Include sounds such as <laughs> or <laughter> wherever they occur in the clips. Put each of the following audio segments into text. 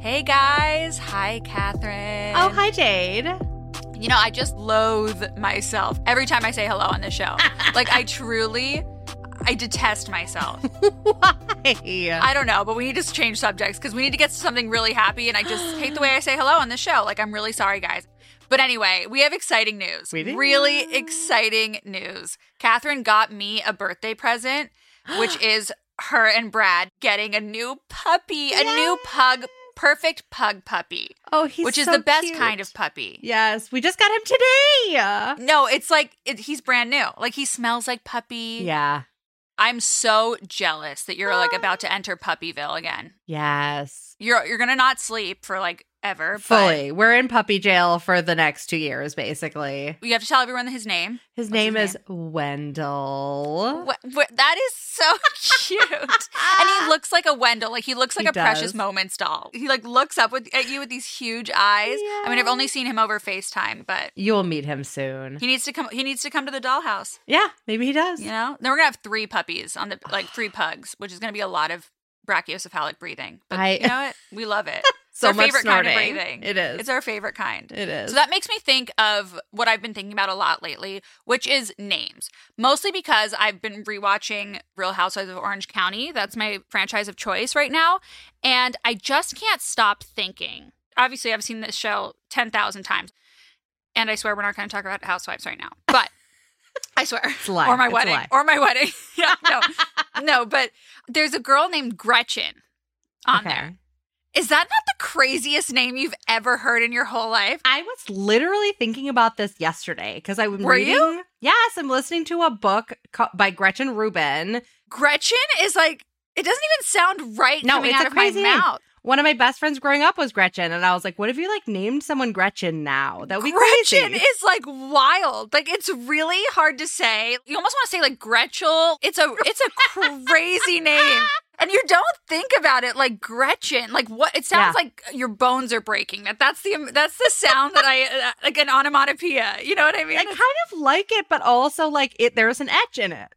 Hey guys. Hi, Catherine. Oh, hi, Jade. You know, I just loathe myself every time I say hello on the show. <laughs> like, I truly, I detest myself. <laughs> Why? I don't know, but we need to change subjects because we need to get to something really happy. And I just <gasps> hate the way I say hello on the show. Like, I'm really sorry, guys. But anyway, we have exciting news. We do. Really exciting news. Catherine got me a birthday present, which <gasps> is her and Brad getting a new puppy, a new pug, perfect pug puppy, Oh, he's which is so the best cute. kind of puppy. Yes, we just got him today. No, it's like it, he's brand new. Like he smells like puppy. Yeah. I'm so jealous that you're like about to enter Puppyville again. Yes. You're you're gonna not sleep for like ever. Fully. We're in puppy jail for the next two years, basically. You have to tell everyone his name. His What's name his is Wendell. Wh- wh- that is so <laughs> cute, and he <laughs> looks like a Wendell. Like he looks like He a Precious. Moments doll. He like looks up with, at you with these huge eyes. I mean, I've only seen him over Facetime, but You'll meet him soon. he needs to come. He needs to come to the dollhouse. yeah, maybe he does. You know. Then we're gonna have three puppies on the like three pugs, which is gonna be a lot of brachiocephalic breathing. But I- you know what? <laughs> We love it. It's So our much favorite kind of snorting. breathing. It is. It's our favorite kind. It is. So that makes me think of what I've been thinking about a lot lately, which is names. Mostly because I've been rewatching Real Housewives of Orange County. That's my franchise of choice right now. And I just can't stop thinking. Obviously, I've seen this show 10,000 times. And I swear we're not going to talk about housewives right now. But I swear. It's a lie. Or my It's wedding. Or my wedding. <laughs> yeah, no. <laughs> no, but there's a girl named Gretchen on Okay. there. Is that not the craziest name you've ever heard in your whole life? I was literally thinking about this yesterday because I was Were reading. you? Yes, I'm listening to a book co- by Gretchen Rubin. Gretchen is like it doesn't even sound right No, coming out of my name. mouth. One of my best friends growing up was Gretchen, and I was like, "What if you like named someone Gretchen now? That be Gretchen crazy." is like wild. Like it's really hard to say. You almost want to say like Gretchel. It's a it's a crazy name. <laughs> And you don't think about it like Gretchen. Like what? It sounds Yeah. like your bones are breaking. That that's the that's the sound that I uh, like an onomatopoeia. You know what I mean? I kind of like it, but also like it. There's an etch in it.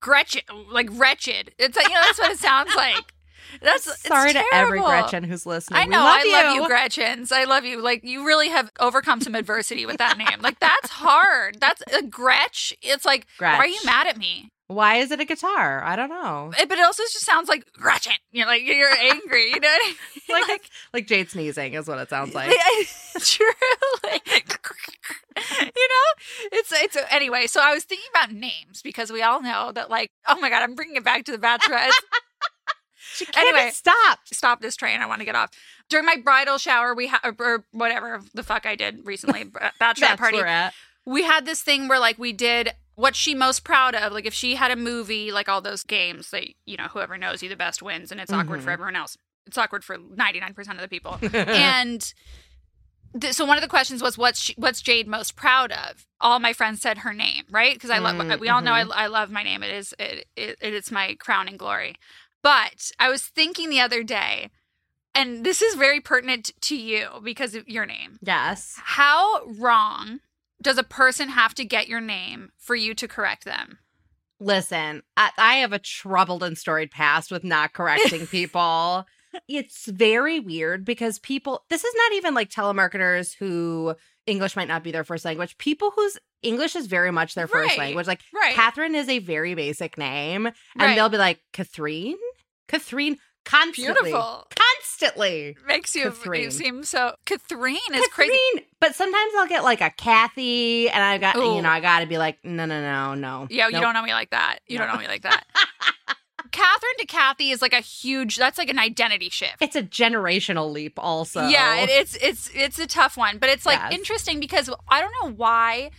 Gretchen, like wretched. It's like, you know that's what it sounds <laughs> like. That's it's Sorry to every. Gretchen who's listening. I know. love I love you, Gretchens. I love you. Like you really have overcome some adversity with that name. Like that's hard. That's a Gretch. It's like why are you mad at me? Why is it a guitar? I don't know. Eh, But it also just sounds like Gretchen. You're like you're <laughs> angry. You know what I mean? <laughs> Like like, like Jade sneezing is what it sounds like. <laughs> truly. you know, it's it's anyway. So I was thinking about names because we all know that. Like, oh my god, I'm bringing it back to the Bachelorette. She can't Anyway. stop. stop this train. I want to get off. During my bridal shower, we had, or whatever the fuck I did recently, b- bachelorette <laughs> party, we had this thing where like we did what she most proud of. Like if she had a movie, like all those games that, you know, whoever knows you the best wins and it's awkward for Mhm. everyone else. It's awkward for 99% of the people. <laughs> and th- so one of the questions was what's she, what's Jade most proud of? All my friends said her name, right? Because I love Mm, we all know I, mhm. I love my name. It is it, it it's my crowning glory. But I was thinking the other day, and this is very pertinent to you because of your name. yes. How wrong does a person have to get your name for you to correct them? Listen, I, I have a troubled and storied past with not correcting <laughs> people. it's very weird because people, this is not even like telemarketers who English might not be their first language, people whose English is very much their first Right. language. Like, Right. Catherine is a very basic name, and Right. they'll be like, Catherine? Catherine? Constantly. Beautiful. Constantly. Makes you, you seem so. Catherine is crazy. But sometimes I'll get like a Kathy, and I got, Ooh. you know, I got to be like, no, no, no, no. Yeah, you don't know me like that. You No. don't know me like that. <laughs> Catherine to Kathy is like a huge. That's like an identity shift. It's a generational leap, also. Yeah, it, it's it's it's a tough one, but it's like Yes. interesting because I don't know why.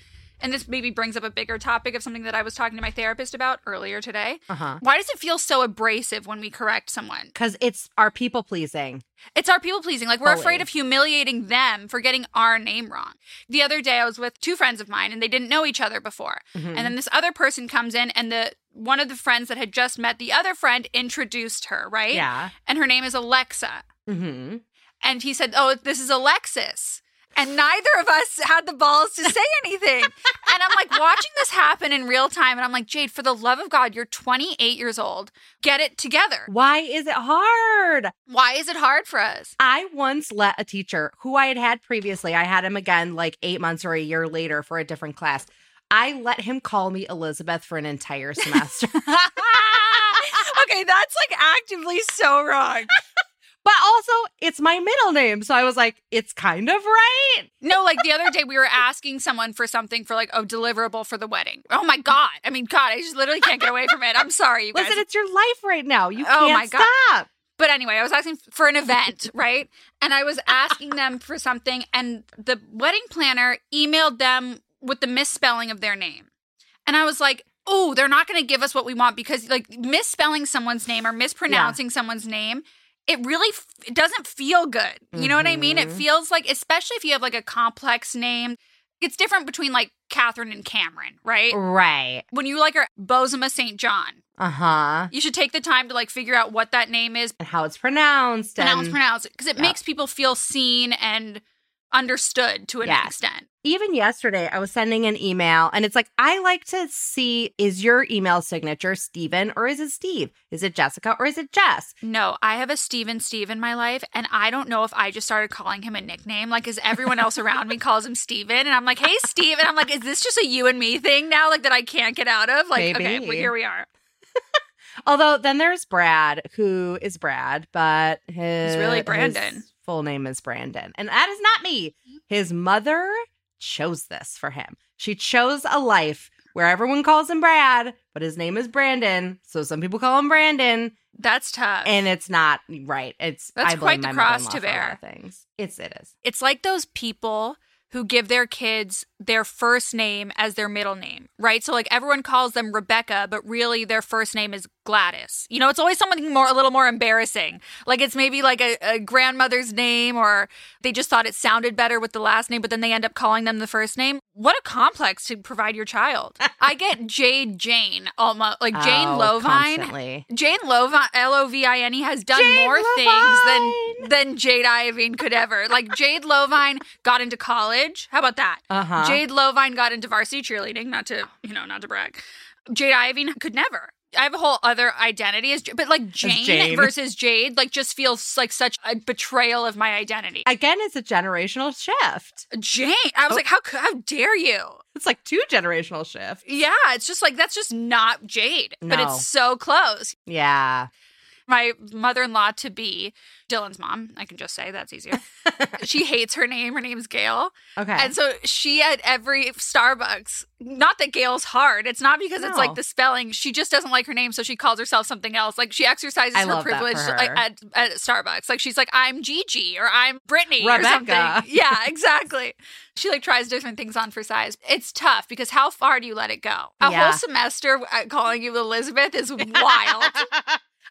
And this maybe brings up a bigger topic of something that I was talking to my therapist about earlier today. Uh huh. Why does it feel so abrasive when we correct someone? Because it's our people pleasing. It's our people pleasing. Like we're afraid of humiliating them for getting our name wrong. The other day I was with two friends of mine and they didn't know each other before. Mhm. And then this other person comes in and the one of the friends that had just met the other friend introduced her, right? Yeah. And her name is Alexa. hmm And he said, "Oh, this is Alexis." And neither of us had the balls to say <laughs> anything. And I'm like watching this happen in real time. And I'm like, Jade, for the love of God, you're 28 years old. Get it together. Why is it hard? Why is it hard for us? I once let a teacher who I had had previously, I had him again like eight months or a year later for a different class. I let him call me Elizabeth for an entire <laughs> semester. <laughs> okay, that's like actively so wrong. But also, it's my middle name. So I was like, it's kind of right. No, like the other day we were asking someone for something for like a deliverable for the wedding. Oh my God. I mean, God, I just literally can't get away from it. I'm sorry, you guys. Listen, it's your life right now. You Oh can't my God. stop. But anyway, I was asking for an event, <laughs> right? And I was asking them for something, and the wedding planner emailed them with the misspelling of their name. And I was like, oh, they're not going to give us what we want because, like, misspelling someone's name or mispronouncing someone's name, it really f- it doesn't feel good. You know what I mean? It Mhm. feels like, especially if you have like a complex name, it's different between like Catherine and Cameron, right? Right. When you like are Bozoma St. John, Uh huh. you should take the time to like figure out what that name is And how it's pronounced. and how it's pronounced because it yeah. makes people feel seen and understood to an Yes. extent. even yesterday I was sending an email and it's like I like to see is your email signature Steven or is it Steve? Is it Jessica or is it Jess? No, I have a Steven Steve in my life, and I don't know if I just started calling him a nickname, like is everyone else around me calls him Steven, and I'm like, hey Steve, and I'm like, is this just a you and me thing now, like that I can't get out of? Like, okay, Maybe. well, here we are. <laughs> Although then there's Brad who is Brad, but his really his Brandon. Full name is Brandon. And that is not me. Mm-hmm. His mother chose this for him. She chose a life where everyone calls him Brad, but his name is Brandon. So some people call him Brandon. That's tough. and it's not right. It's That's I quite the cross to for a lot bear. Things. It's it is. it's like those people who give their kids their first name as their middle name, right? So like everyone calls them Rebecca, but really their first name is Gladys. You know, it's always something more a little more embarrassing. Like it's maybe like a, a grandmother's name or they just thought it sounded better with the last name, but then they end up calling them the first name. What a complex to provide your child. <laughs> I get Jade Jane almost like Jane Oh, Lovine. constantly. Jane Lovine, L O V I N E, has done Jane more Lovine. things than than Jade Iovine could ever. Like Jade Lovine got into college. How about that? Uh-huh. Jade Lovine got into varsity cheerleading. Not to you know, not to brag. Jade Iovine could never. I have a whole other identity as, but like Jane, Jane. versus Jade, like just feels like such a betrayal of my identity. Again, it's a generational shift. Jane, I was Oh. like, how how dare you? It's like two generational shift. Yeah, it's just like that's just not Jade, but it's so close. Yeah. My mother-in-law to be Dylan's mom. I can just say that's easier. <laughs> she hates her name. Her name's Gail, Okay. and so she at every Starbucks. Not that Gail's hard. It's not because it's like the spelling. She just doesn't like her name, so she calls herself something else. Like she exercises I her privilege for like, at, at Starbucks. Like she's like, I'm Gigi or I'm Brittany or Rebecca. something. Yeah, exactly. She like tries different things on for size. It's tough because how far do you let it go? A Yeah. whole semester uh, calling you Elizabeth is <laughs> wild.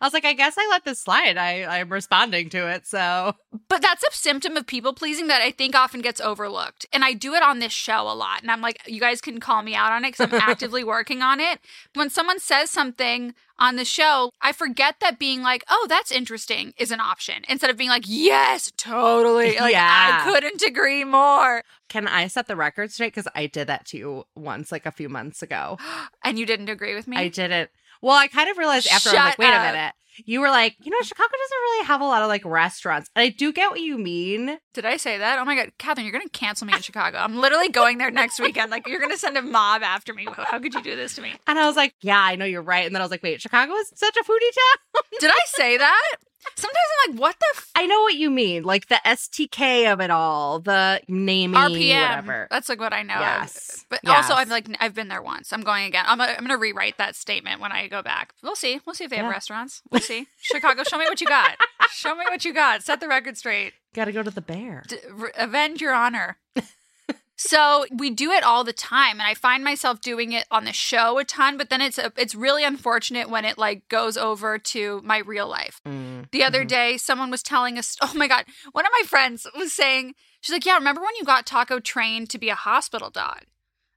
I was like, I guess I let this slide. I, I'm responding to it. So But that's a symptom of people pleasing that I think often gets overlooked. And I do it on this show a lot. And I'm like, you guys can call me out on it because I'm <laughs> actively working on it. When someone says something on the show, I forget that being like, oh, that's interesting is an option instead of being like, yes, totally. Like, Yeah. I couldn't agree more. can I set the record straight? Because I did that to you once, like a few months ago. <gasps> And you didn't agree with me? I didn't. Well, I kind of realized after I was like, wait up. a minute. You were like, you know, Chicago doesn't really have a lot of like restaurants. And I do get what you mean. Did I say that? Oh my God, Catherine, you're going to cancel me in Chicago. I'm literally going there next weekend. Like, you're going to send a mob after me. How could you do this to me? And I was like, yeah, I know you're right. And then I was like, wait, Chicago is such a foodie town? Did I say that? Sometimes I'm like, what the f- I know what you mean. Like the STK of it all, the naming, RPM. whatever. That's like what I know. of. Yes. But Yes. also, I've like I've been there once. I'm going again. I'm gonna, I'm gonna rewrite that statement when I go back. We'll see. We'll see if they have restaurants. We'll see. <laughs> Chicago, show me what you got. Show me what you got. Set the record straight. Got to go to the bear. D- re- avenge your honor. <laughs> so we do it all the time, and I find myself doing it on the show a ton. But then it's a, it's really unfortunate when it like goes over to my real life. Mm. The other day, someone was telling us, oh my God, one of my friends was saying, she's like, yeah, remember when you got Taco trained to be a hospital dog?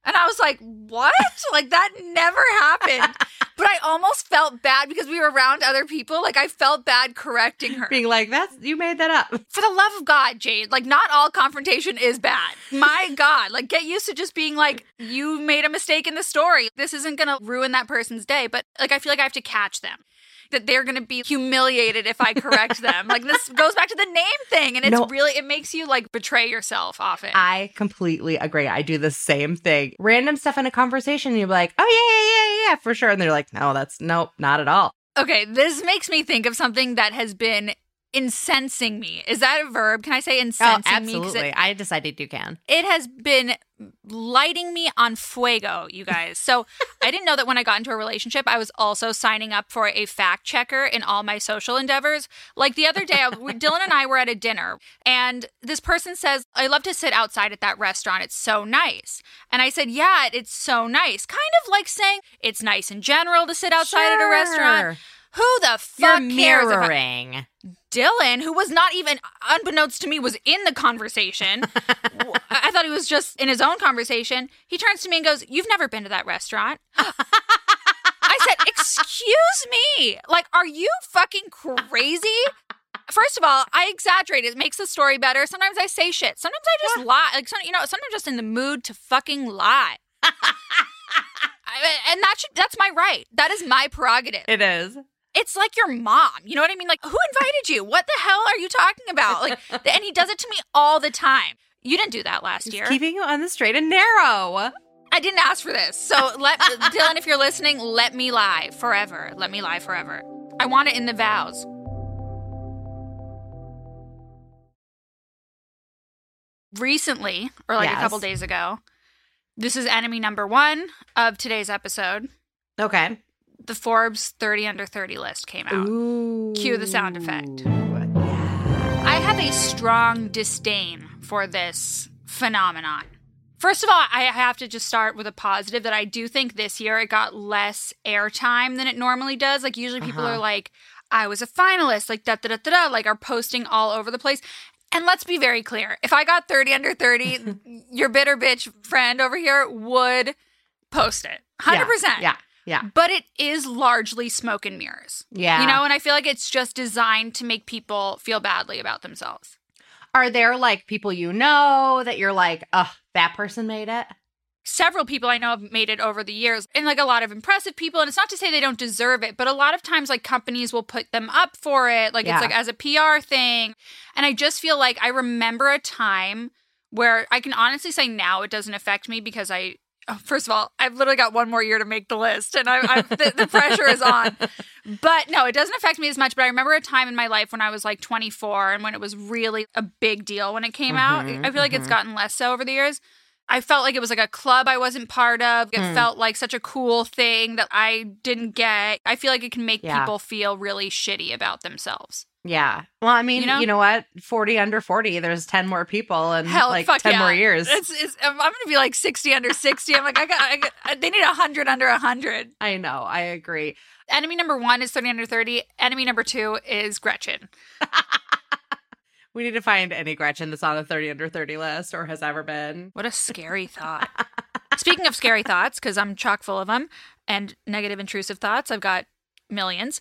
And I was like, what? like that never happened. <laughs> But I almost felt bad because we were around other people. Like I felt bad correcting her. Being like, that's you made that up. For the love of God, Jade, like not all confrontation is bad. My <laughs> God, like get used to just being like, you made a mistake in the story. This isn't going to ruin that person's day. But like, I feel like I have to catch them. That they're going to be humiliated if I correct them. <laughs> like this goes back to the name thing, and it's No. really it makes you like betray yourself often. I completely agree. I do the same thing. Random stuff in a conversation, you're like, oh, yeah, yeah, yeah, yeah, for sure. And they're like, no, that's nope, not at all. Okay, this makes me think of something that has been incensing me. Is that a verb? Can I say oh, incensing me? 'Cause it- Oh, I decided you can. it has been lighting me on fuego, you guys. So I didn't know that when I got into a relationship, I was also signing up for a fact checker in all my social endeavors. Like the other day, I- <laughs> Dylan and I were at a dinner, and this person says, I love to sit outside at that restaurant. It's so nice. And I said, Yeah, it's so nice. Kind of like saying it's nice in general to sit outside at a restaurant. Who the fuck You're cares? If I- mirroring. Dylan, who was not even, unbeknownst to me, was in the conversation. <laughs> I thought he was just in his own conversation. He turns to me and goes, You've never been to that restaurant. I said, Excuse me. Like, are you fucking crazy? First of all, I exaggerate. It makes the story better. Sometimes I say shit. Sometimes I just lie. Like, you know, sometimes I'm just in the mood to fucking lie. <laughs> I- and that should, that's my right. That is my prerogative It is. It's like your mom. You know what I mean? Like, who invited you? What the hell are you talking about? Like, and he does it to me all the time. You didn't do that last year. Keeping you on the straight and narrow. I didn't ask for this. So <laughs> let Dylan, if you're listening, let me lie forever. Let me lie forever. I want it in the vows. Recently, or like Yes. a couple days ago, this is enemy number one of today's episode. Okay. The Forbes 30 under 30 list came out. Ooh. Cue the sound effect. I have a strong disdain for this phenomenon. First of all, I have to just start with a positive that I do think this year it got less airtime than it normally does. Like, usually people Uh-huh. are like, I was a finalist, like, da da da da like, are posting all over the place. And let's be very clear if I got 30 under 30, <laughs> your bitter bitch friend over here would post it 100%. Yeah. Yeah. But it is largely smoke and mirrors. Yeah. You know, and I feel like it's just designed to make people feel badly about themselves. Are there like people you know that you're like, oh, that person made it? Several people I know have made it over the years, and like a lot of impressive people. And it's not to say they don't deserve it, but a lot of times, like companies will put them up for it, like Yeah. it's like as a PR thing. And I just feel like I remember a time where I can honestly say now it doesn't affect me because I. oh, First of all, I've literally got one more year to make the list, and I, I the, the pressure is on. <laughs> But no, it doesn't affect me as much. But I remember a time in my life when I was like 24 and when it was really a big deal when it came out. Mhm, I feel like it's mhm. gotten less so over the years. I felt like it was like a club I wasn't part of. It Hmm. felt like such a cool thing that I didn't get. I feel like it can make Yeah. people feel really shitty about themselves. Yeah. Well, I mean, You you know? know, what? 40 under 40, there's 10 more people and Hell, like fuck 10 yeah. more years. It's, it's, I'm going to be like 60 under 60. I'm like, I got, I got they need 100 under 100. I know. I agree. Enemy number one is 30 under 30. Enemy number two is Gretchen. <laughs> We need to find any Gretchen that's on the 30 under 30 list or has ever been. What a scary <laughs> thought. Speaking of scary thoughts, because I'm chock full of them and negative intrusive thoughts, I've got millions.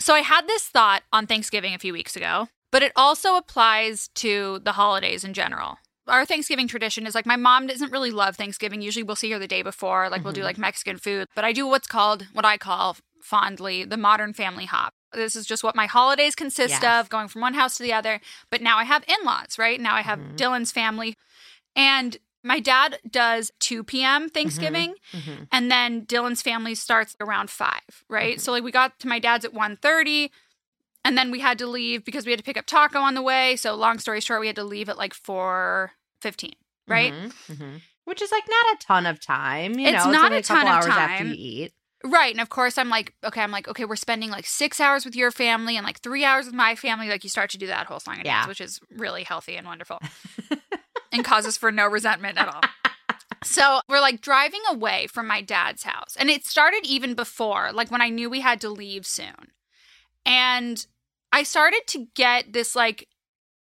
So I had this thought on Thanksgiving a few weeks ago, but it also applies to the holidays in general. Our Thanksgiving tradition is like my mom doesn't really love Thanksgiving. Usually we'll see her the day before, like we'll do Mhm. like Mexican food, but I do what's called, what I call fondly, the modern family hop. This is just what my holidays consist Yes. of, going from one house to the other. But now I have in laws, right? Now I have Mhm. Dylan's family. And my dad does 2 p.m. Thanksgiving, Mm-hmm. and then Dylan's family starts around 5, right? Mhm. So like we got to my dad's at 1.30, and then we had to leave because we had to pick up taco on the way. So long story short, we had to leave at like 4.15, right? Mm-hmm. Which is like not a ton of time. You It's know, not only a ton couple of hours time. after you eat. Right. And of course, I'm like, okay, I'm like, okay, we're spending like six hours with your family and like three hours with my family. Like, you start to do that whole song and Yeah. dance, which is really healthy and wonderful <laughs> and causes for no resentment at all. <laughs> So we're like driving away from my dad's house. And it started even before, like when I knew we had to leave soon. And I started to get this like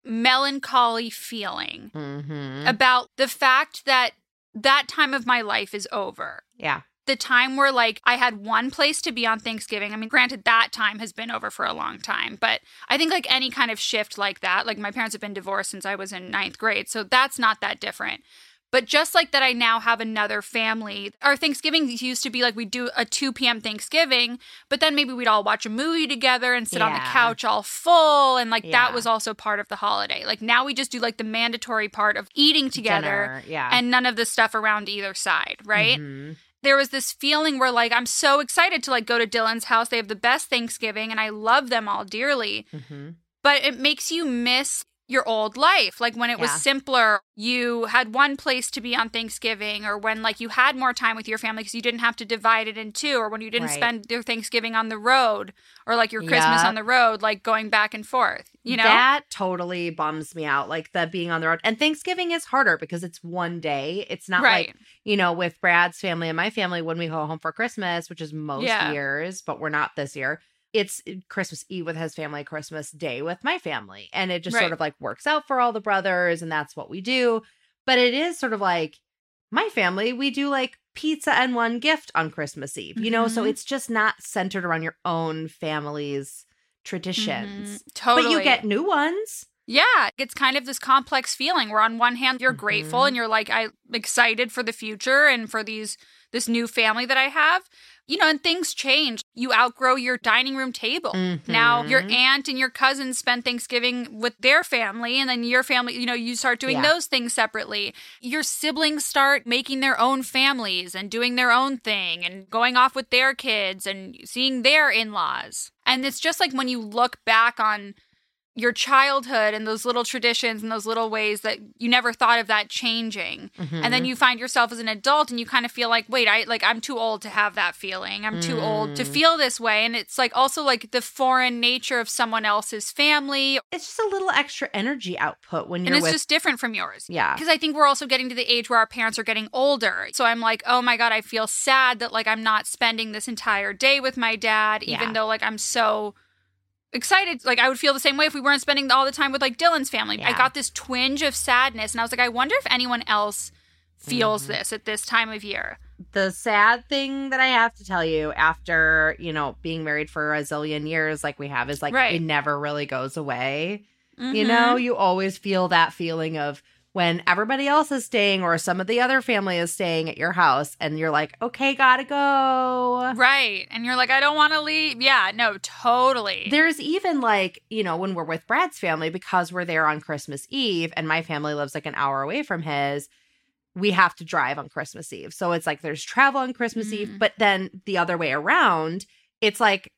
melancholy feeling Mm-hmm. about the fact that that time of my life is over. Yeah. The time where like I had one place to be on Thanksgiving. I mean, granted, that time has been over for a long time, but I think like any kind of shift like that, like my parents have been divorced since I was in ninth grade, so that's not that different. But just like that, I now have another family. Our Thanksgiving used to be like we'd do a 2 p.m. Thanksgiving, but then maybe we'd all watch a movie together and sit on the couch all full. And like Yeah. that was also part of the holiday. Like now we just do like the mandatory part of eating together Dinner, Yeah. and none of the stuff around either side, right? Mhm. There was this feeling where like I'm so excited to like go to Dylan's house. They have the best Thanksgiving and I love them all dearly Mhm. but it makes you miss your old life. Like when it was simpler, you had one place to be on Thanksgiving, or when like you had more time with your family because you didn't have to divide it in two, or when you didn't Right. spend your Thanksgiving on the road, or like your Christmas Yeah. on the road, like going back and forth. You know? That totally bums me out. Like the being on the road. And Thanksgiving is harder because it's one day. It's not right. like, you know, with Brad's family and my family when we go home for Christmas, which is most Yeah. years, but we're not this year. It's Christmas Eve with his family, Christmas Day with my family. And it just Right. sort of like works out for all the brothers, and that's what we do. But it is sort of like my family, we do like pizza and one gift on Christmas Eve, you know? So Mhm. it's just not centered around your own family's traditions. Mhm. Totally. But you get new ones. Yeah, it's kind of this complex feeling where on one hand you're grateful Mhm. and you're like I'm excited for the future and for these this new family that I have. You know, and things change. You outgrow your dining room table. Now your Mhm. aunt and your cousins spend Thanksgiving with their family and then your family, you know, you start doing Yeah. those things separately. Your siblings start making their own families and doing their own thing and going off with their kids and seeing their in-laws. And it's just like when you look back on your childhood and those little traditions and those little ways that you never thought of that changing. And Mm-hmm. then you find yourself as an adult and you kind of feel like wait i like i'm too old to have that feeling. I'm too old to Mm. feel this way. And it's like also like the foreign nature of someone else's family. It's just a little extra energy output when you're And it's with just different from yours. Yeah. Because i think we're also getting to the age where our parents are getting older. So i'm like oh my god i feel sad that like i'm not spending this entire day with my dad even Yeah. though like i'm so excited like i would feel the same way if we weren't spending all the time with like dylan's family i got this twinge of sadness and i was like i wonder if anyone else feels Mhm. this at this time of year the sad thing that I have to tell you after, you know, being married for a zillion years like we have is like Right. it never really goes away. You Mhm. know, you always feel that feeling of when everybody else is staying or some of the other family is staying at your house and you're like, "Okay, got to go." right and you're like i don't want to leave yeah no totally There's even like, you know, when we're with Brad's family, because we're there on Christmas Eve and my family lives like an hour away from his, we have to drive on Christmas Eve. So it's like there's travel on Christmas Eve, Mm. but then the other way around, it's like,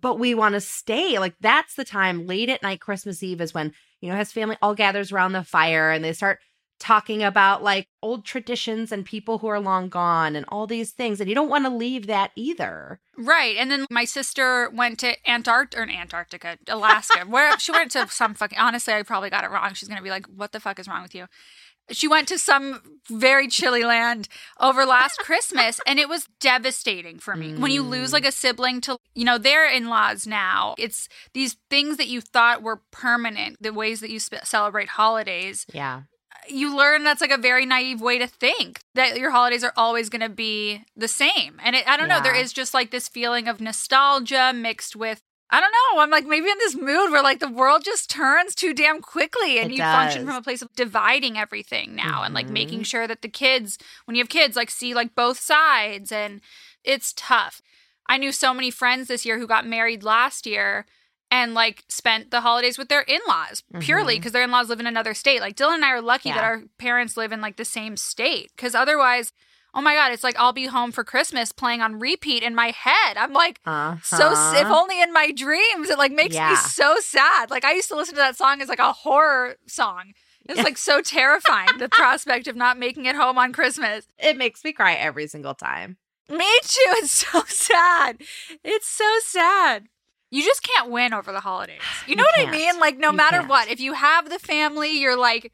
but we want to stay. Like that's the time late at night, Christmas Eve is when, you know, his family all gathers around the fire and they start talking about like old traditions and people who are long gone and all these things. And you don't want to leave that either. Right. And then my sister went to Antarctica or Antarctica, Alaska, where she went to some fucking, honestly, I probably got it wrong. She's going to be like, what the fuck is wrong with you? She went to some very chilly land over last Christmas and it was devastating for me. When you lose Mm. like a sibling to, you know, their in laws now, it's these things that you thought were permanent, the ways that you sp- celebrate holidays Yeah. you learn that's like a very naive way to think that your holidays are always going to be the same. And it, I don't know, there is just like this feeling of nostalgia mixed with I don't know. I'm like maybe in this mood where like the world just turns too damn quickly and It you function from a place of dividing everything now and like making mm-hmm. sure that the kids when you have kids like see like both sides and it's tough. I knew so many friends this year who got married last year and like spent the holidays with their in-laws purely mm-hmm. because their in-laws live in another state. Like Dylan and I are lucky that our parents live in like the same state because otherwise, oh my god, it's like I'll be home for Christmas playing on repeat in my head. I'm like Uh-huh. so if only in my dreams it like makes me so sad. Like I used to listen to that song as like a horror song. It's like so <laughs> terrifying the prospect of not making it home on Christmas. it makes me cry every single time. Me too. It's so sad. It's so sad. You just can't win over the holidays. You You know what can't. I mean? Like, no You matter can't. what, if you have the family, you're like,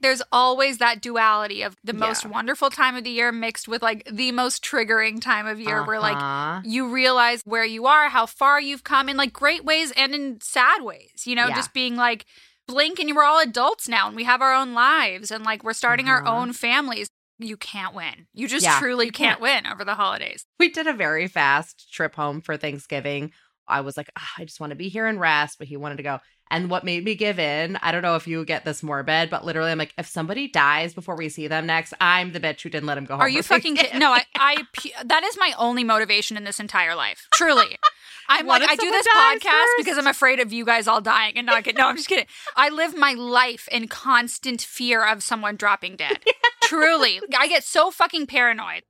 there's always that duality of the most Yeah. wonderful time of the year mixed with like the most triggering time of year where like Uh-huh. you realize where you are, how far you've come in like great ways and in sad ways. You know, Yeah. just being like, blink and we're all adults now and we have our own lives and like we're starting our Uh-huh. own families. you can't win. You just Yeah, truly you can't can't. win over the holidays. We did a very fast trip home for Thanksgiving. I was like, "Ah, I just want to be here and rest, but he wanted to go. And what made me give in, I don't know if you get this morbid, but literally, I'm like, if somebody dies before we see them next, I'm the bitch who didn't let him go home. Are you fucking kidding? No, I, I, that is my only motivation in this entire life. Truly. <laughs> I'm What like, I do this podcast first? because I'm afraid of you guys all dying and not getting, no, I'm just kidding. I live my life in constant fear of someone dropping dead. <laughs> Truly. I get so fucking paranoid.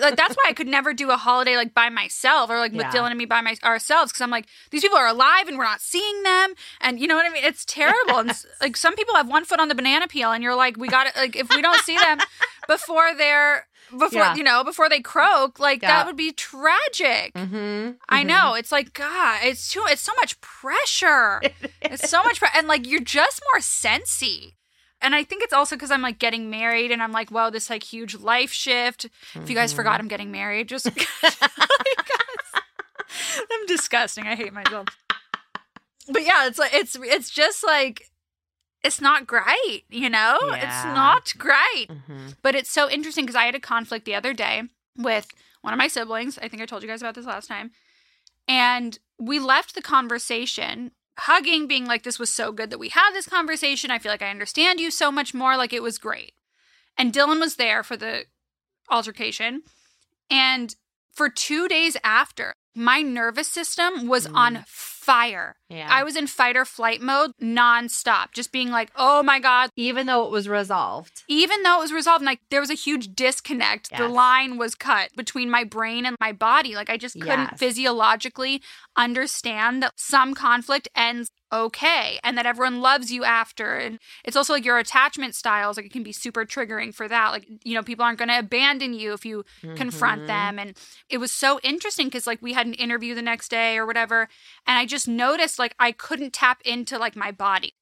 Like that's why I could never do a holiday like by myself or like with Yeah. Dylan and me by my ourselves because I'm like these people are alive and we're not seeing them and you know what I mean it's terrible and like some people have one foot on the banana peel and you're like we got to like if we don't see them <laughs> before they're before Yeah. you know before they croak like Yeah. that would be tragic. Mm-hmm. I know it's like God it's too it's so much pressure <laughs> it's so much pre- and like you're just more sensy. And I think it's also because I'm like getting married and I'm like, wow, this like huge life shift. If you guys Mm-hmm. forgot I'm getting married, just <laughs> I'm disgusting. I hate myself. But yeah, it's like it's it's just like it's not great, you know? It's not great. hmm But it's so interesting because I had a conflict the other day with one of my siblings. I think I told you guys about this last time. And we left the conversation hugging, being like, this was so good that we had this conversation. I feel like I understand you so much more. Like it was great. And Dylan was there for the altercation. And for two days after, my nervous system was Mm. on fire. Yeah. I was in fight or flight mode nonstop, just being like, oh my God, even though it was resolved. even though it was resolved and like there was a huge disconnect the line was cut between my brain and my body like i just couldn't Yes. physiologically understand that some conflict ends okay and that everyone loves you after and it's also like your attachment styles like it can be super triggering for that like you know people aren't going to abandon you if you confront Mhm. them and it was so interesting because like we had an interview the next day or whatever and i just noticed like i couldn't tap into like my body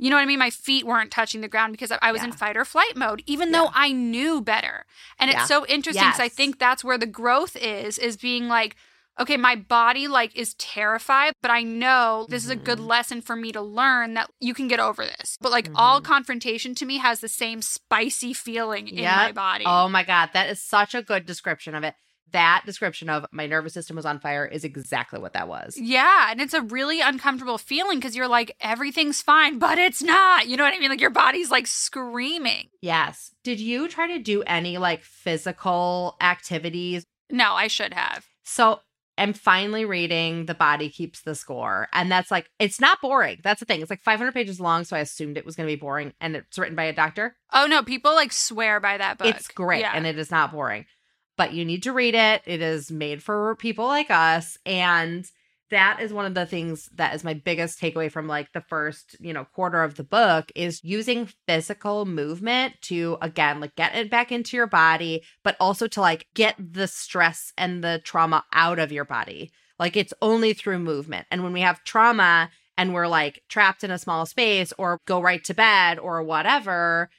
you know what I mean? My feet weren't touching the ground because I- was in fight or flight mode, even though I knew better. And it's so interesting because I think that's where the growth is, is being like, okay, my body like is terrified, but I know this is a good Mhm. lesson for me to learn that you can get over this. But like all Mhm. confrontation to me has the same spicy feeling in my body. Oh my God. That is such a good description of it. That description of my nervous system was on fire is exactly what that was. Yeah, and it's a really uncomfortable feeling because you're like, everything's fine, but it's not. You know what I mean? Like your body's like screaming. Yes. Did you try to do any like physical activities? No, I should have. So I'm finally reading The Body Keeps the Score. And that's like, it's not boring. That's the thing. It's like 500 pages long. So I assumed it was going to be boring. And it's written by a doctor. Oh no, people like swear by that book. It's great Yeah. and it is not boring. But you need to read it. It is made for people like us. And that is one of the things that is my biggest takeaway from like the first, you know, quarter of the book is using physical movement to again like get it back into your body, but also to like get the stress and the trauma out of your body. Like it's only through movement. And when we have trauma and we're like trapped in a small space or go right to bed or whatever,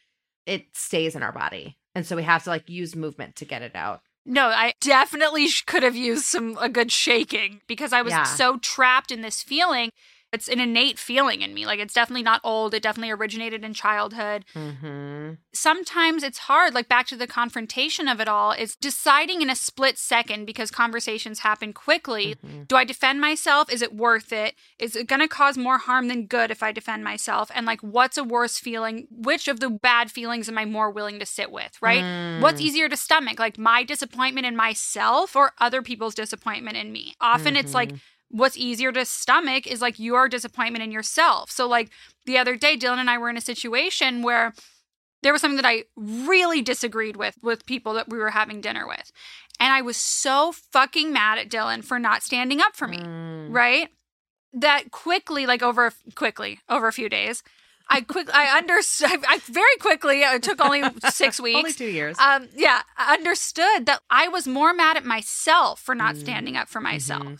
it stays in our body. And so we have to like use movement to get it out. No, I definitely could have used some a good shaking because I was Yeah. so trapped in this feeling. It's an innate feeling in me. Like it's definitely not old. It definitely originated in childhood. Mm-hmm. Sometimes it's hard, like back to the confrontation of it all, is deciding in a split second because conversations happen quickly. Mm-hmm. Do I defend myself? Is it worth it? Is it going to cause more harm than good if I defend myself? And like, what's a worse feeling? Which of the bad feelings am I more willing to sit with, right? Mm. What's easier to stomach, like my disappointment in myself or other people's disappointment in me? Often it's like, Mhm. What's easier to stomach is like your disappointment in yourself. So, like the other day, Dylan and I were in a situation where there was something that I really disagreed with with people that we were having dinner with. And I was so fucking mad at Dylan for not standing up for me, Mm. right? That quickly, like over quickly, over a few days, I quick I understood <laughs> I very quickly, it took only six <laughs> weeks. Only two years. Um, yeah, I understood that I was more mad at myself for not Mm. standing up for myself. Mhm.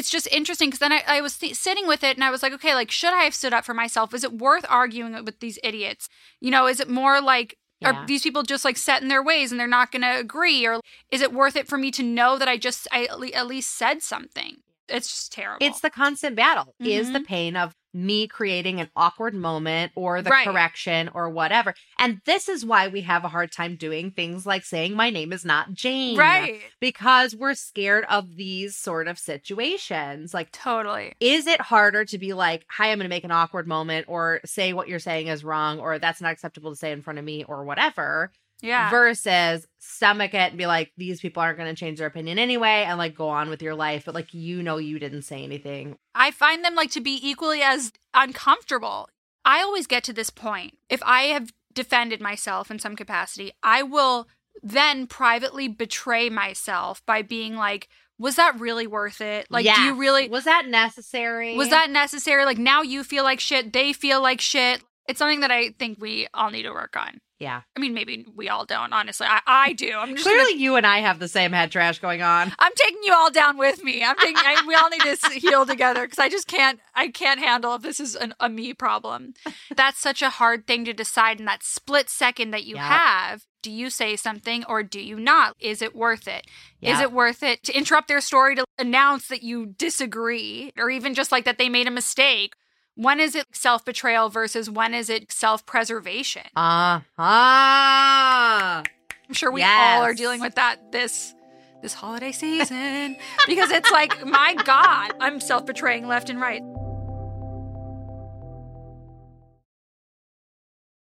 It's just interesting because then I, I was th- sitting with it and I was like, okay, like, should I have stood up for myself? Is it worth arguing with these idiots? You know, is it more like, Yeah. are these people just like set in their ways and they're not going to agree? Or is it worth it for me to know that I just, I at least said something? It's just terrible. It's the constant battle. Is Mm-hmm. the pain of me creating an awkward moment or the Right. correction or whatever. And this is why we have a hard time doing things like saying my name is not Jane. Right. Because we're scared of these sort of situations. Like Totally. is it harder to be like, hi, I'm going to make an awkward moment or say what you're saying is wrong or that's not acceptable to say in front of me or whatever Yeah. versus stomach it and be like, these people aren't going to change their opinion anyway and like go on with your life. But like, you know, you didn't say anything. I find them like to be equally as uncomfortable. I always get to this point. If I have defended myself in some capacity, I will then privately betray myself by being like, was that really worth it? Like, do you really, Was that necessary? was that necessary? Like, now you feel like shit, they feel like shit. It's something that I think we all need to work on. Yeah. I mean, maybe we all don't, honestly. I, I do. I'm just Clearly, gonna- you and I have the same head trash going on. I'm taking you all down with me. I'm taking. I, we all need to heal together because I just can't. I can't handle if this is an, a me problem. <laughs> That's such a hard thing to decide in that split second that you Yep. have. Do you say something or do you not? Is it worth it? Is Yep. it worth it to interrupt their story to announce that you disagree, or even just like that they made a mistake? When is it self betrayal versus when is it self preservation? Uh huh. I'm sure we all are dealing with that this this holiday season <laughs> because it's like my god, I'm self-betraying left and right.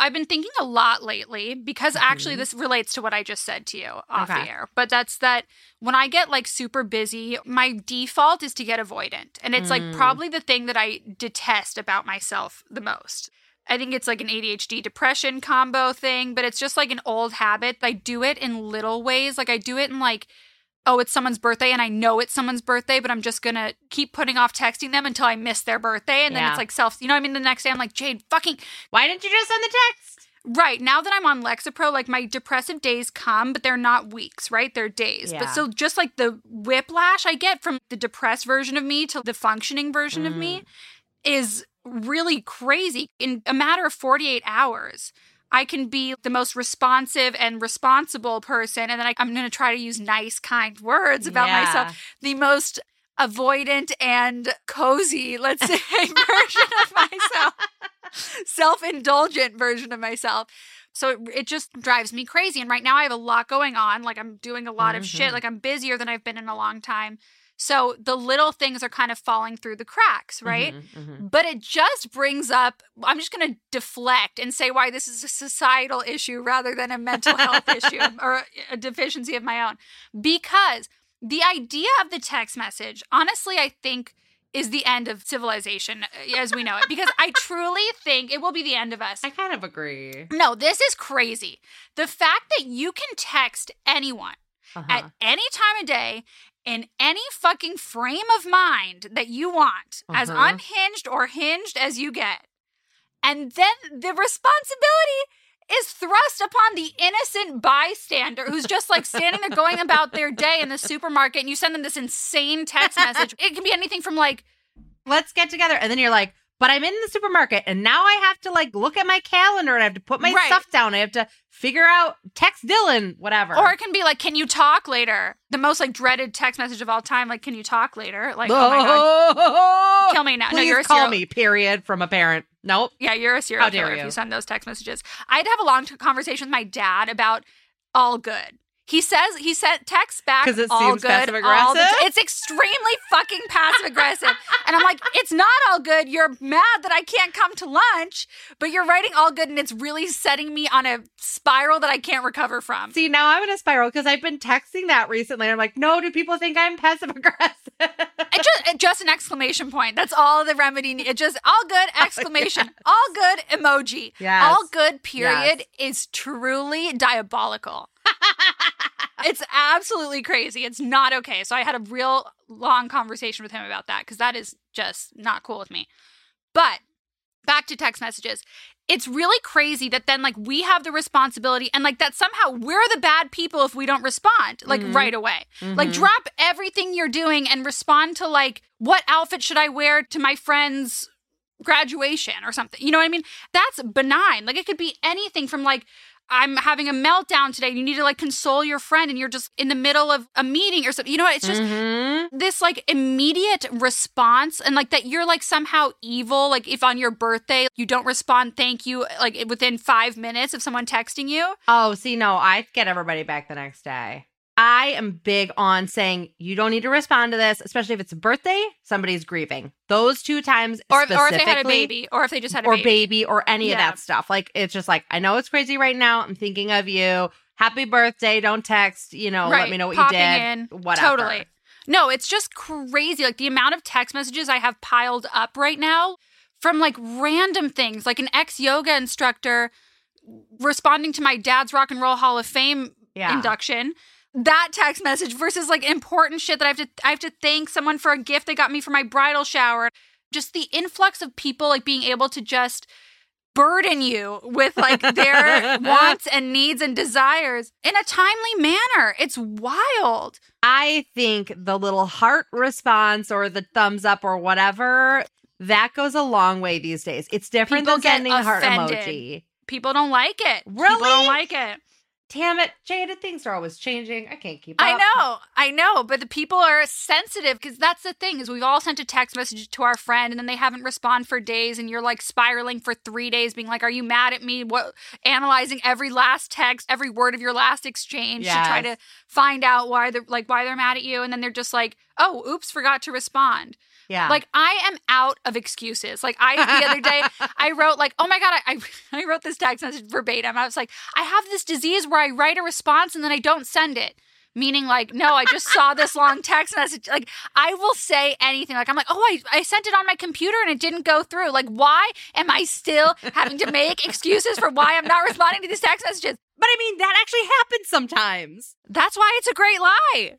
I've been thinking a lot lately because actually this relates to what I just said to you off Okay. the air. But that's that when I get like super busy, my default is to get avoidant. And it's like Mm. probably the thing that I detest about myself the most. I think it's like an ADHD depression combo thing, but it's just like an old habit. I do it in little ways. Like I do it in like, oh, it's someone's birthday and I know it's someone's birthday, but I'm just gonna keep putting off texting them until I miss their birthday. And then it's like self, you know what I mean? The next day I'm like, Jade, fucking Why didn't you just send the text? Right. Now that I'm on Lexapro, like my depressive days come, but they're not weeks, right? They're days. Yeah. But so just like the whiplash I get from the depressed version of me to the functioning version of Mm. me is really crazy. In a matter of 48 hours, I can be the most responsive and responsible person. And then I, I'm going to try to use nice, kind words about Yeah. myself. The most avoidant and cozy, let's say, <laughs> version of myself <laughs> self-indulgent version of myself. So it, it just drives me crazy. And right now I have a lot going on. Like I'm doing a lot of shit. Mhm. Like I'm busier than I've been in a long time. So the little things are kind of falling through the cracks, right? Mhm, mhm. But it just brings up, I'm just going to deflect and say why this is a societal issue rather than a mental health <laughs> issue or a deficiency of my own. Because the idea of the text message, honestly, I think is the end of civilization uh, as we know it. Because I <laughs> truly think it will be the end of us. I kind of agree. No, this is crazy. The fact that you can text anyone Uh-huh. at any time of day in any fucking frame of mind that you want, as Uh-huh. unhinged or hinged as you get. And then the responsibility is thrust upon the innocent bystander who's just like standing there going about their day in the supermarket and you send them this insane text <laughs> message. It can be anything from like, Let's get together. And then you're like, but I'm in the supermarket and now I have to like look at my calendar and I have to put my Right. stuff down. I have to figure out text Dylan, whatever. or it can be like, can you talk later? The most like dreaded text message of all time, like, can you talk later? Like, oh my God, <laughs> kill me now. Please no, you're a call me, period, from a parent. Nope. Yeah, you're a serial How killer if you. you send those text messages. I'd have a long conversation with my dad about all good. He says he sent texts back 'Cause it all seems good. passive-aggressive? t- it's extremely fucking passive aggressive, and I'm like, it's not all good. You're mad that I can't come to lunch, but you're writing all good, and it's really setting me on a spiral that I can't recover from. See, now I'm in a spiral because I've been texting that recently. I'm like, no, do people think I'm passive aggressive? Just, just an exclamation point. That's all the remedy. It just all good <laughs> oh, exclamation, all good emoji. Yes. All good period is truly diabolical. <laughs> it's absolutely crazy. It's not okay. So I had a real long conversation with him about that because that is just not cool with me. But back to text messages. It's really crazy that then like we have the responsibility and like that somehow we're the bad people if we don't respond like Mhm. right away. Like Mhm. drop everything you're doing and respond to like what outfit should I wear to my friend's graduation or something. You know what I mean? That's benign. Like it could be anything from like I'm having a meltdown today. You need to like console your friend and you're just in the middle of a meeting or something. You know what? It's just Mhm. this like immediate response and like that you're like somehow evil like if on your birthday you don't respond thank you like within 5 minutes of someone texting you Oh, see, no, I get everybody back the next day. I am big on saying you don't need to respond to this, especially if it's a birthday, somebody's grieving. Those two times, or, or if they had a baby or if they just had a or baby, baby. or any Yeah. of that stuff. Like it's just like I know it's crazy right now. I'm thinking of you. Happy birthday. Don't text. You know, let me know what popping you did. in, Whatever. totally no it's just crazy like the amount of text messages i have piled up right now from like random things like an ex yoga instructor responding to my dad's rock and roll hall of fame Yeah. induction that text message versus like important shit that I have to I have to thank someone for a gift they got me for my bridal shower. Just the influx of people like being able to just burden you with like their <laughs> wants and needs and desires in a timely manner. It's wild. I think the little heart response or the thumbs up or whatever that goes a long way these days. It's different People than sending a heart emoji. People don't like it. People Really? don't like it. Damn it, Jada, things are always changing. I can't keep up. I know, I know, but the people are sensitive because that's the thing is we've all sent a text message to our friend and then they haven't responded for days and you're like spiraling for three days, being like, "Are you mad at me?" What analyzing every last text, every word of your last exchange to try to find out why they're like why they're mad at you, and then they're just like, "Oh, oops, forgot to respond." Yeah. Like I am out of excuses. Like I the other day <laughs> I wrote like, oh my god, I, I <laughs> I wrote this text message verbatim. I was like, I have this disease where I write a response and then I don't send it. Meaning like, no, I just saw this long <laughs> text message. Like I will say anything. Like I'm like, oh, I, I sent it on my computer and it didn't go through. Like, why am I still having to make excuses for why I'm not responding to these text messages? but I mean, that actually happens sometimes. That's why it's a great lie.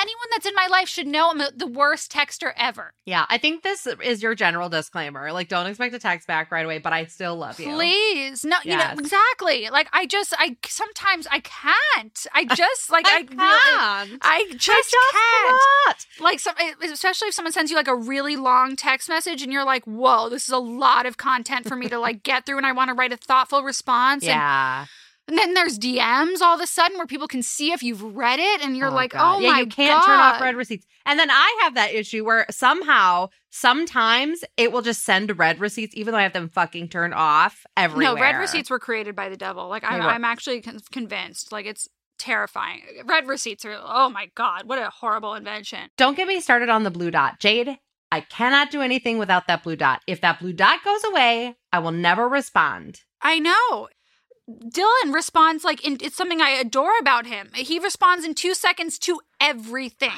Anyone that's in my life should know I'm the worst texter ever. Yeah, I think this is your general disclaimer. Like, don't expect a text back right away, but I still love you. Please, no, you know exactly. Like I just, I sometimes I can't. I <laughs> just like I, I can't. I just, I just can't. cannot. Like some, especially if someone sends you like a really long text message and you're like, "Whoa, this is a lot of content for me to like get through," and I want to write a thoughtful response. Yeah. and then there's DMs all of a sudden where people can see if you've read it, and you're oh, like, God. "Oh yeah, my you can't turn off read receipts. And then I have that issue where somehow, sometimes it will just send read receipts, even though I have them fucking turned off everywhere. No, read receipts were created by the devil. Like I'm, I'm actually con- convinced. Like it's terrifying. Read receipts are. Oh my god, what a horrible invention. Don't get me started on the blue dot. Jade, I cannot do anything without that blue dot. If that blue dot goes away, I will never respond. I know. Dylan responds like in, it's something I adore about him. He responds in two seconds to everything.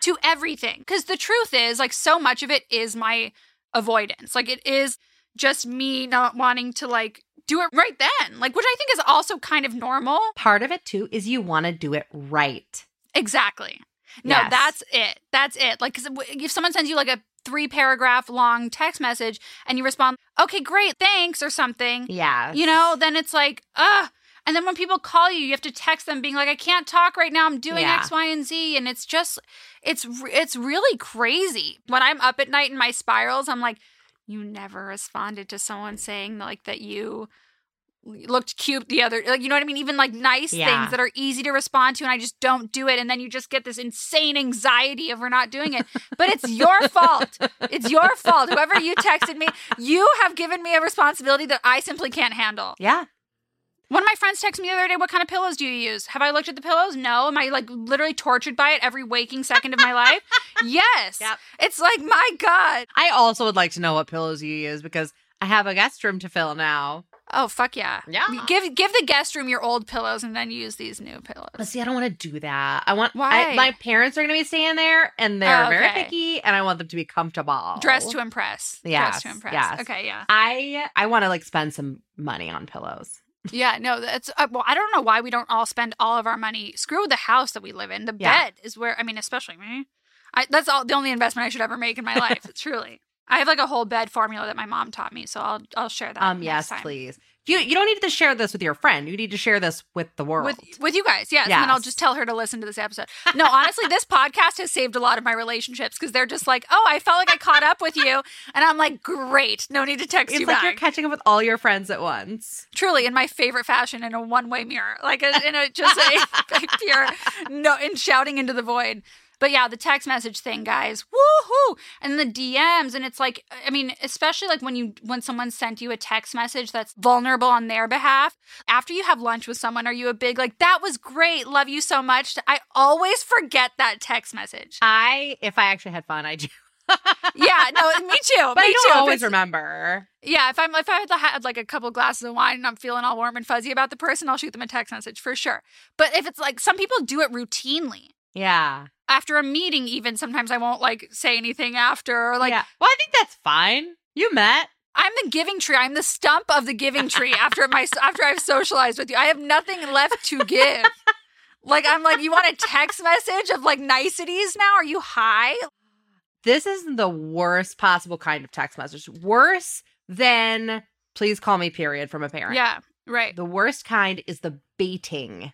to everything. Because the truth is, like, so much of it is my avoidance. Like, it is just me not wanting to, like, do it right then. Like, which I think is also kind of normal. Part of it too is you want to do it right. Exactly. No, Yes. that's it. That's it. Like, 'cause if someone sends you like a three paragraph long text message and you respond, okay, great, thanks, or something, Yeah. you know, then it's like, ugh. And then when people call you, you have to text them being like, I can't talk right now. I'm doing Yeah. X, Y, and Z. And it's just, it's, it's really crazy. When I'm up at night in my spirals, I'm like, you never responded to someone saying like that you looked cute the other like you know what i mean even like nice Yeah. things that are easy to respond to and i just don't do it and then you just get this insane anxiety of we're not doing it but it's your <laughs> fault it's your fault whoever you texted me you have given me a responsibility that i simply can't handle Yeah. one of my friends texted me the other day, What kind of pillows do you use? Have I looked at the pillows? No. Am I like literally tortured by it every waking second of my life? <laughs> yes. Yep. It's like, my God. I also would like to know what pillows you use because I have a guest room to fill now. Oh, fuck yeah. Yeah. Give give the guest room your old pillows and then use these new pillows. But see, I don't want to do that. I want Why? I, my parents are going to be staying there, and they're Oh, very picky, and I want them to be comfortable. Dress to impress. Yeah. Dress to impress. yes. Okay, yeah. I I want to like spend some money on pillows. Yeah, no, that's uh, well. I don't know why we don't all spend all of our money. Screw the house that we live in. The Yeah. bed is where I mean, especially me. I, that's all the only investment I should ever make in my <laughs> life. truly, I have like a whole bed formula that my mom taught me, so I'll I'll share that. Um, yes, time. please. You you don't need to share this with your friend. You need to share this with the world. With with you guys, yes. And then I'll just tell her to listen to this episode. No, honestly, this podcast has saved a lot of my relationships because they're just like, oh, I felt like I caught up with you, and I'm like, great, no need to text it's you It's like back. you're catching up with all your friends at once. Truly, in my favorite fashion, in a one way mirror, like a, in a just a, <laughs> a pure no, in shouting into the void. But yeah, the text message thing, guys, woohoo! And the DMs, and it's like, I mean, especially like when you when someone sent you a text message that's vulnerable on their behalf. After you have lunch with someone, are you a big like that was great, love you so much? I always forget that text message. I, if I actually had fun, I do. Yeah, no, <laughs> me too. But me I too. don't If always remember. Yeah, if I'm if I had like a couple glasses of wine and I'm feeling all warm and fuzzy about the person, I'll shoot them a text message for sure. But if it's like some people do it routinely. Yeah. After a meeting, even sometimes I won't like say anything after or like yeah. Well, I think that's fine. You met. I'm the giving tree. I'm the stump of the giving tree <laughs> after my after I've socialized with you. I have nothing left to give. <laughs> like I'm like, you want a text message of like niceties now? Are you high? This is the worst possible kind of text message. Worse than please call me period from a parent. Yeah, right. The worst kind is the baiting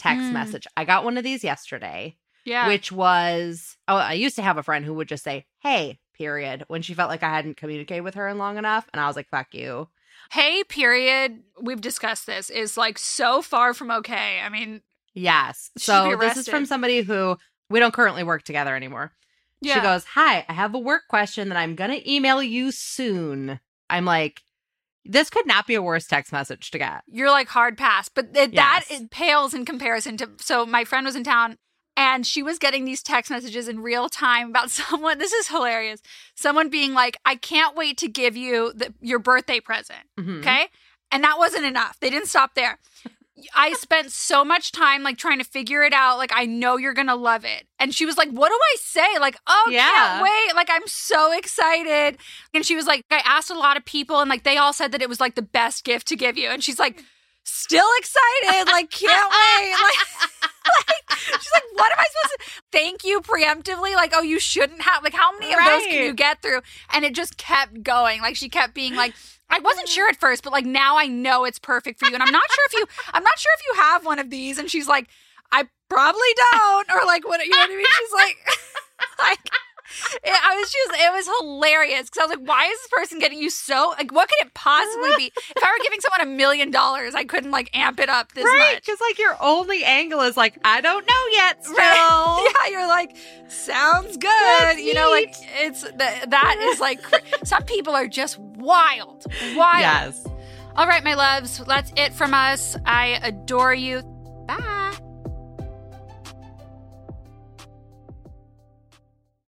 text Mm. message. I got one of these yesterday, Yeah. which was oh, I used to have a friend who would just say, "Hey," period, when she felt like I hadn't communicated with her in long enough, and I was like, "Fuck you." hey, period. We've discussed this is like so far from okay. I mean, Yes. So this is from somebody who we don't currently work together anymore. yeah. She goes, Hi, I have a work question that I'm going to email you soon. I'm like, this could not be a worse text message to get. you're like hard pass but it, that Yes. it pales in comparison to so my friend was in town and she was getting these text messages in real time about <laughs> someone this is hilarious someone being like i can't wait to give you the, your birthday present Mhm. okay and that wasn't enough they didn't stop there i spent so much time like trying to figure it out like i know you're gonna love it. And she was like what do i say? Like oh Yeah. can't wait. Like i'm so excited. And she was like i asked a lot of people and like they all said that it was like the best gift to give you. And she's like still excited? Like can't wait. Like, <laughs> like she's like what am i supposed to thank you preemptively. Like oh you shouldn't have like how many of those can you get through? And it just kept going. Like she kept being like I wasn't sure at first, but like now I know it's perfect for you. And I'm not sure if you <laughs> I'm not sure if you have one of these. And she's like, I probably don't. Or like what you know what I mean? She's like <laughs> like it, I was just it was hilarious because I was like, why is this person getting you so like what could it possibly be? If I were giving someone a million dollars, I couldn't like amp it up this Right. much. Because, like, your only angle is like, I don't know yet <laughs> still. Right. <laughs> Yeah, you're like, sounds good. That's you know, like it's that that is like cra- <laughs> some people are just wild, wild. Yes. All right, my loves, that's it from us. I adore you. Bye.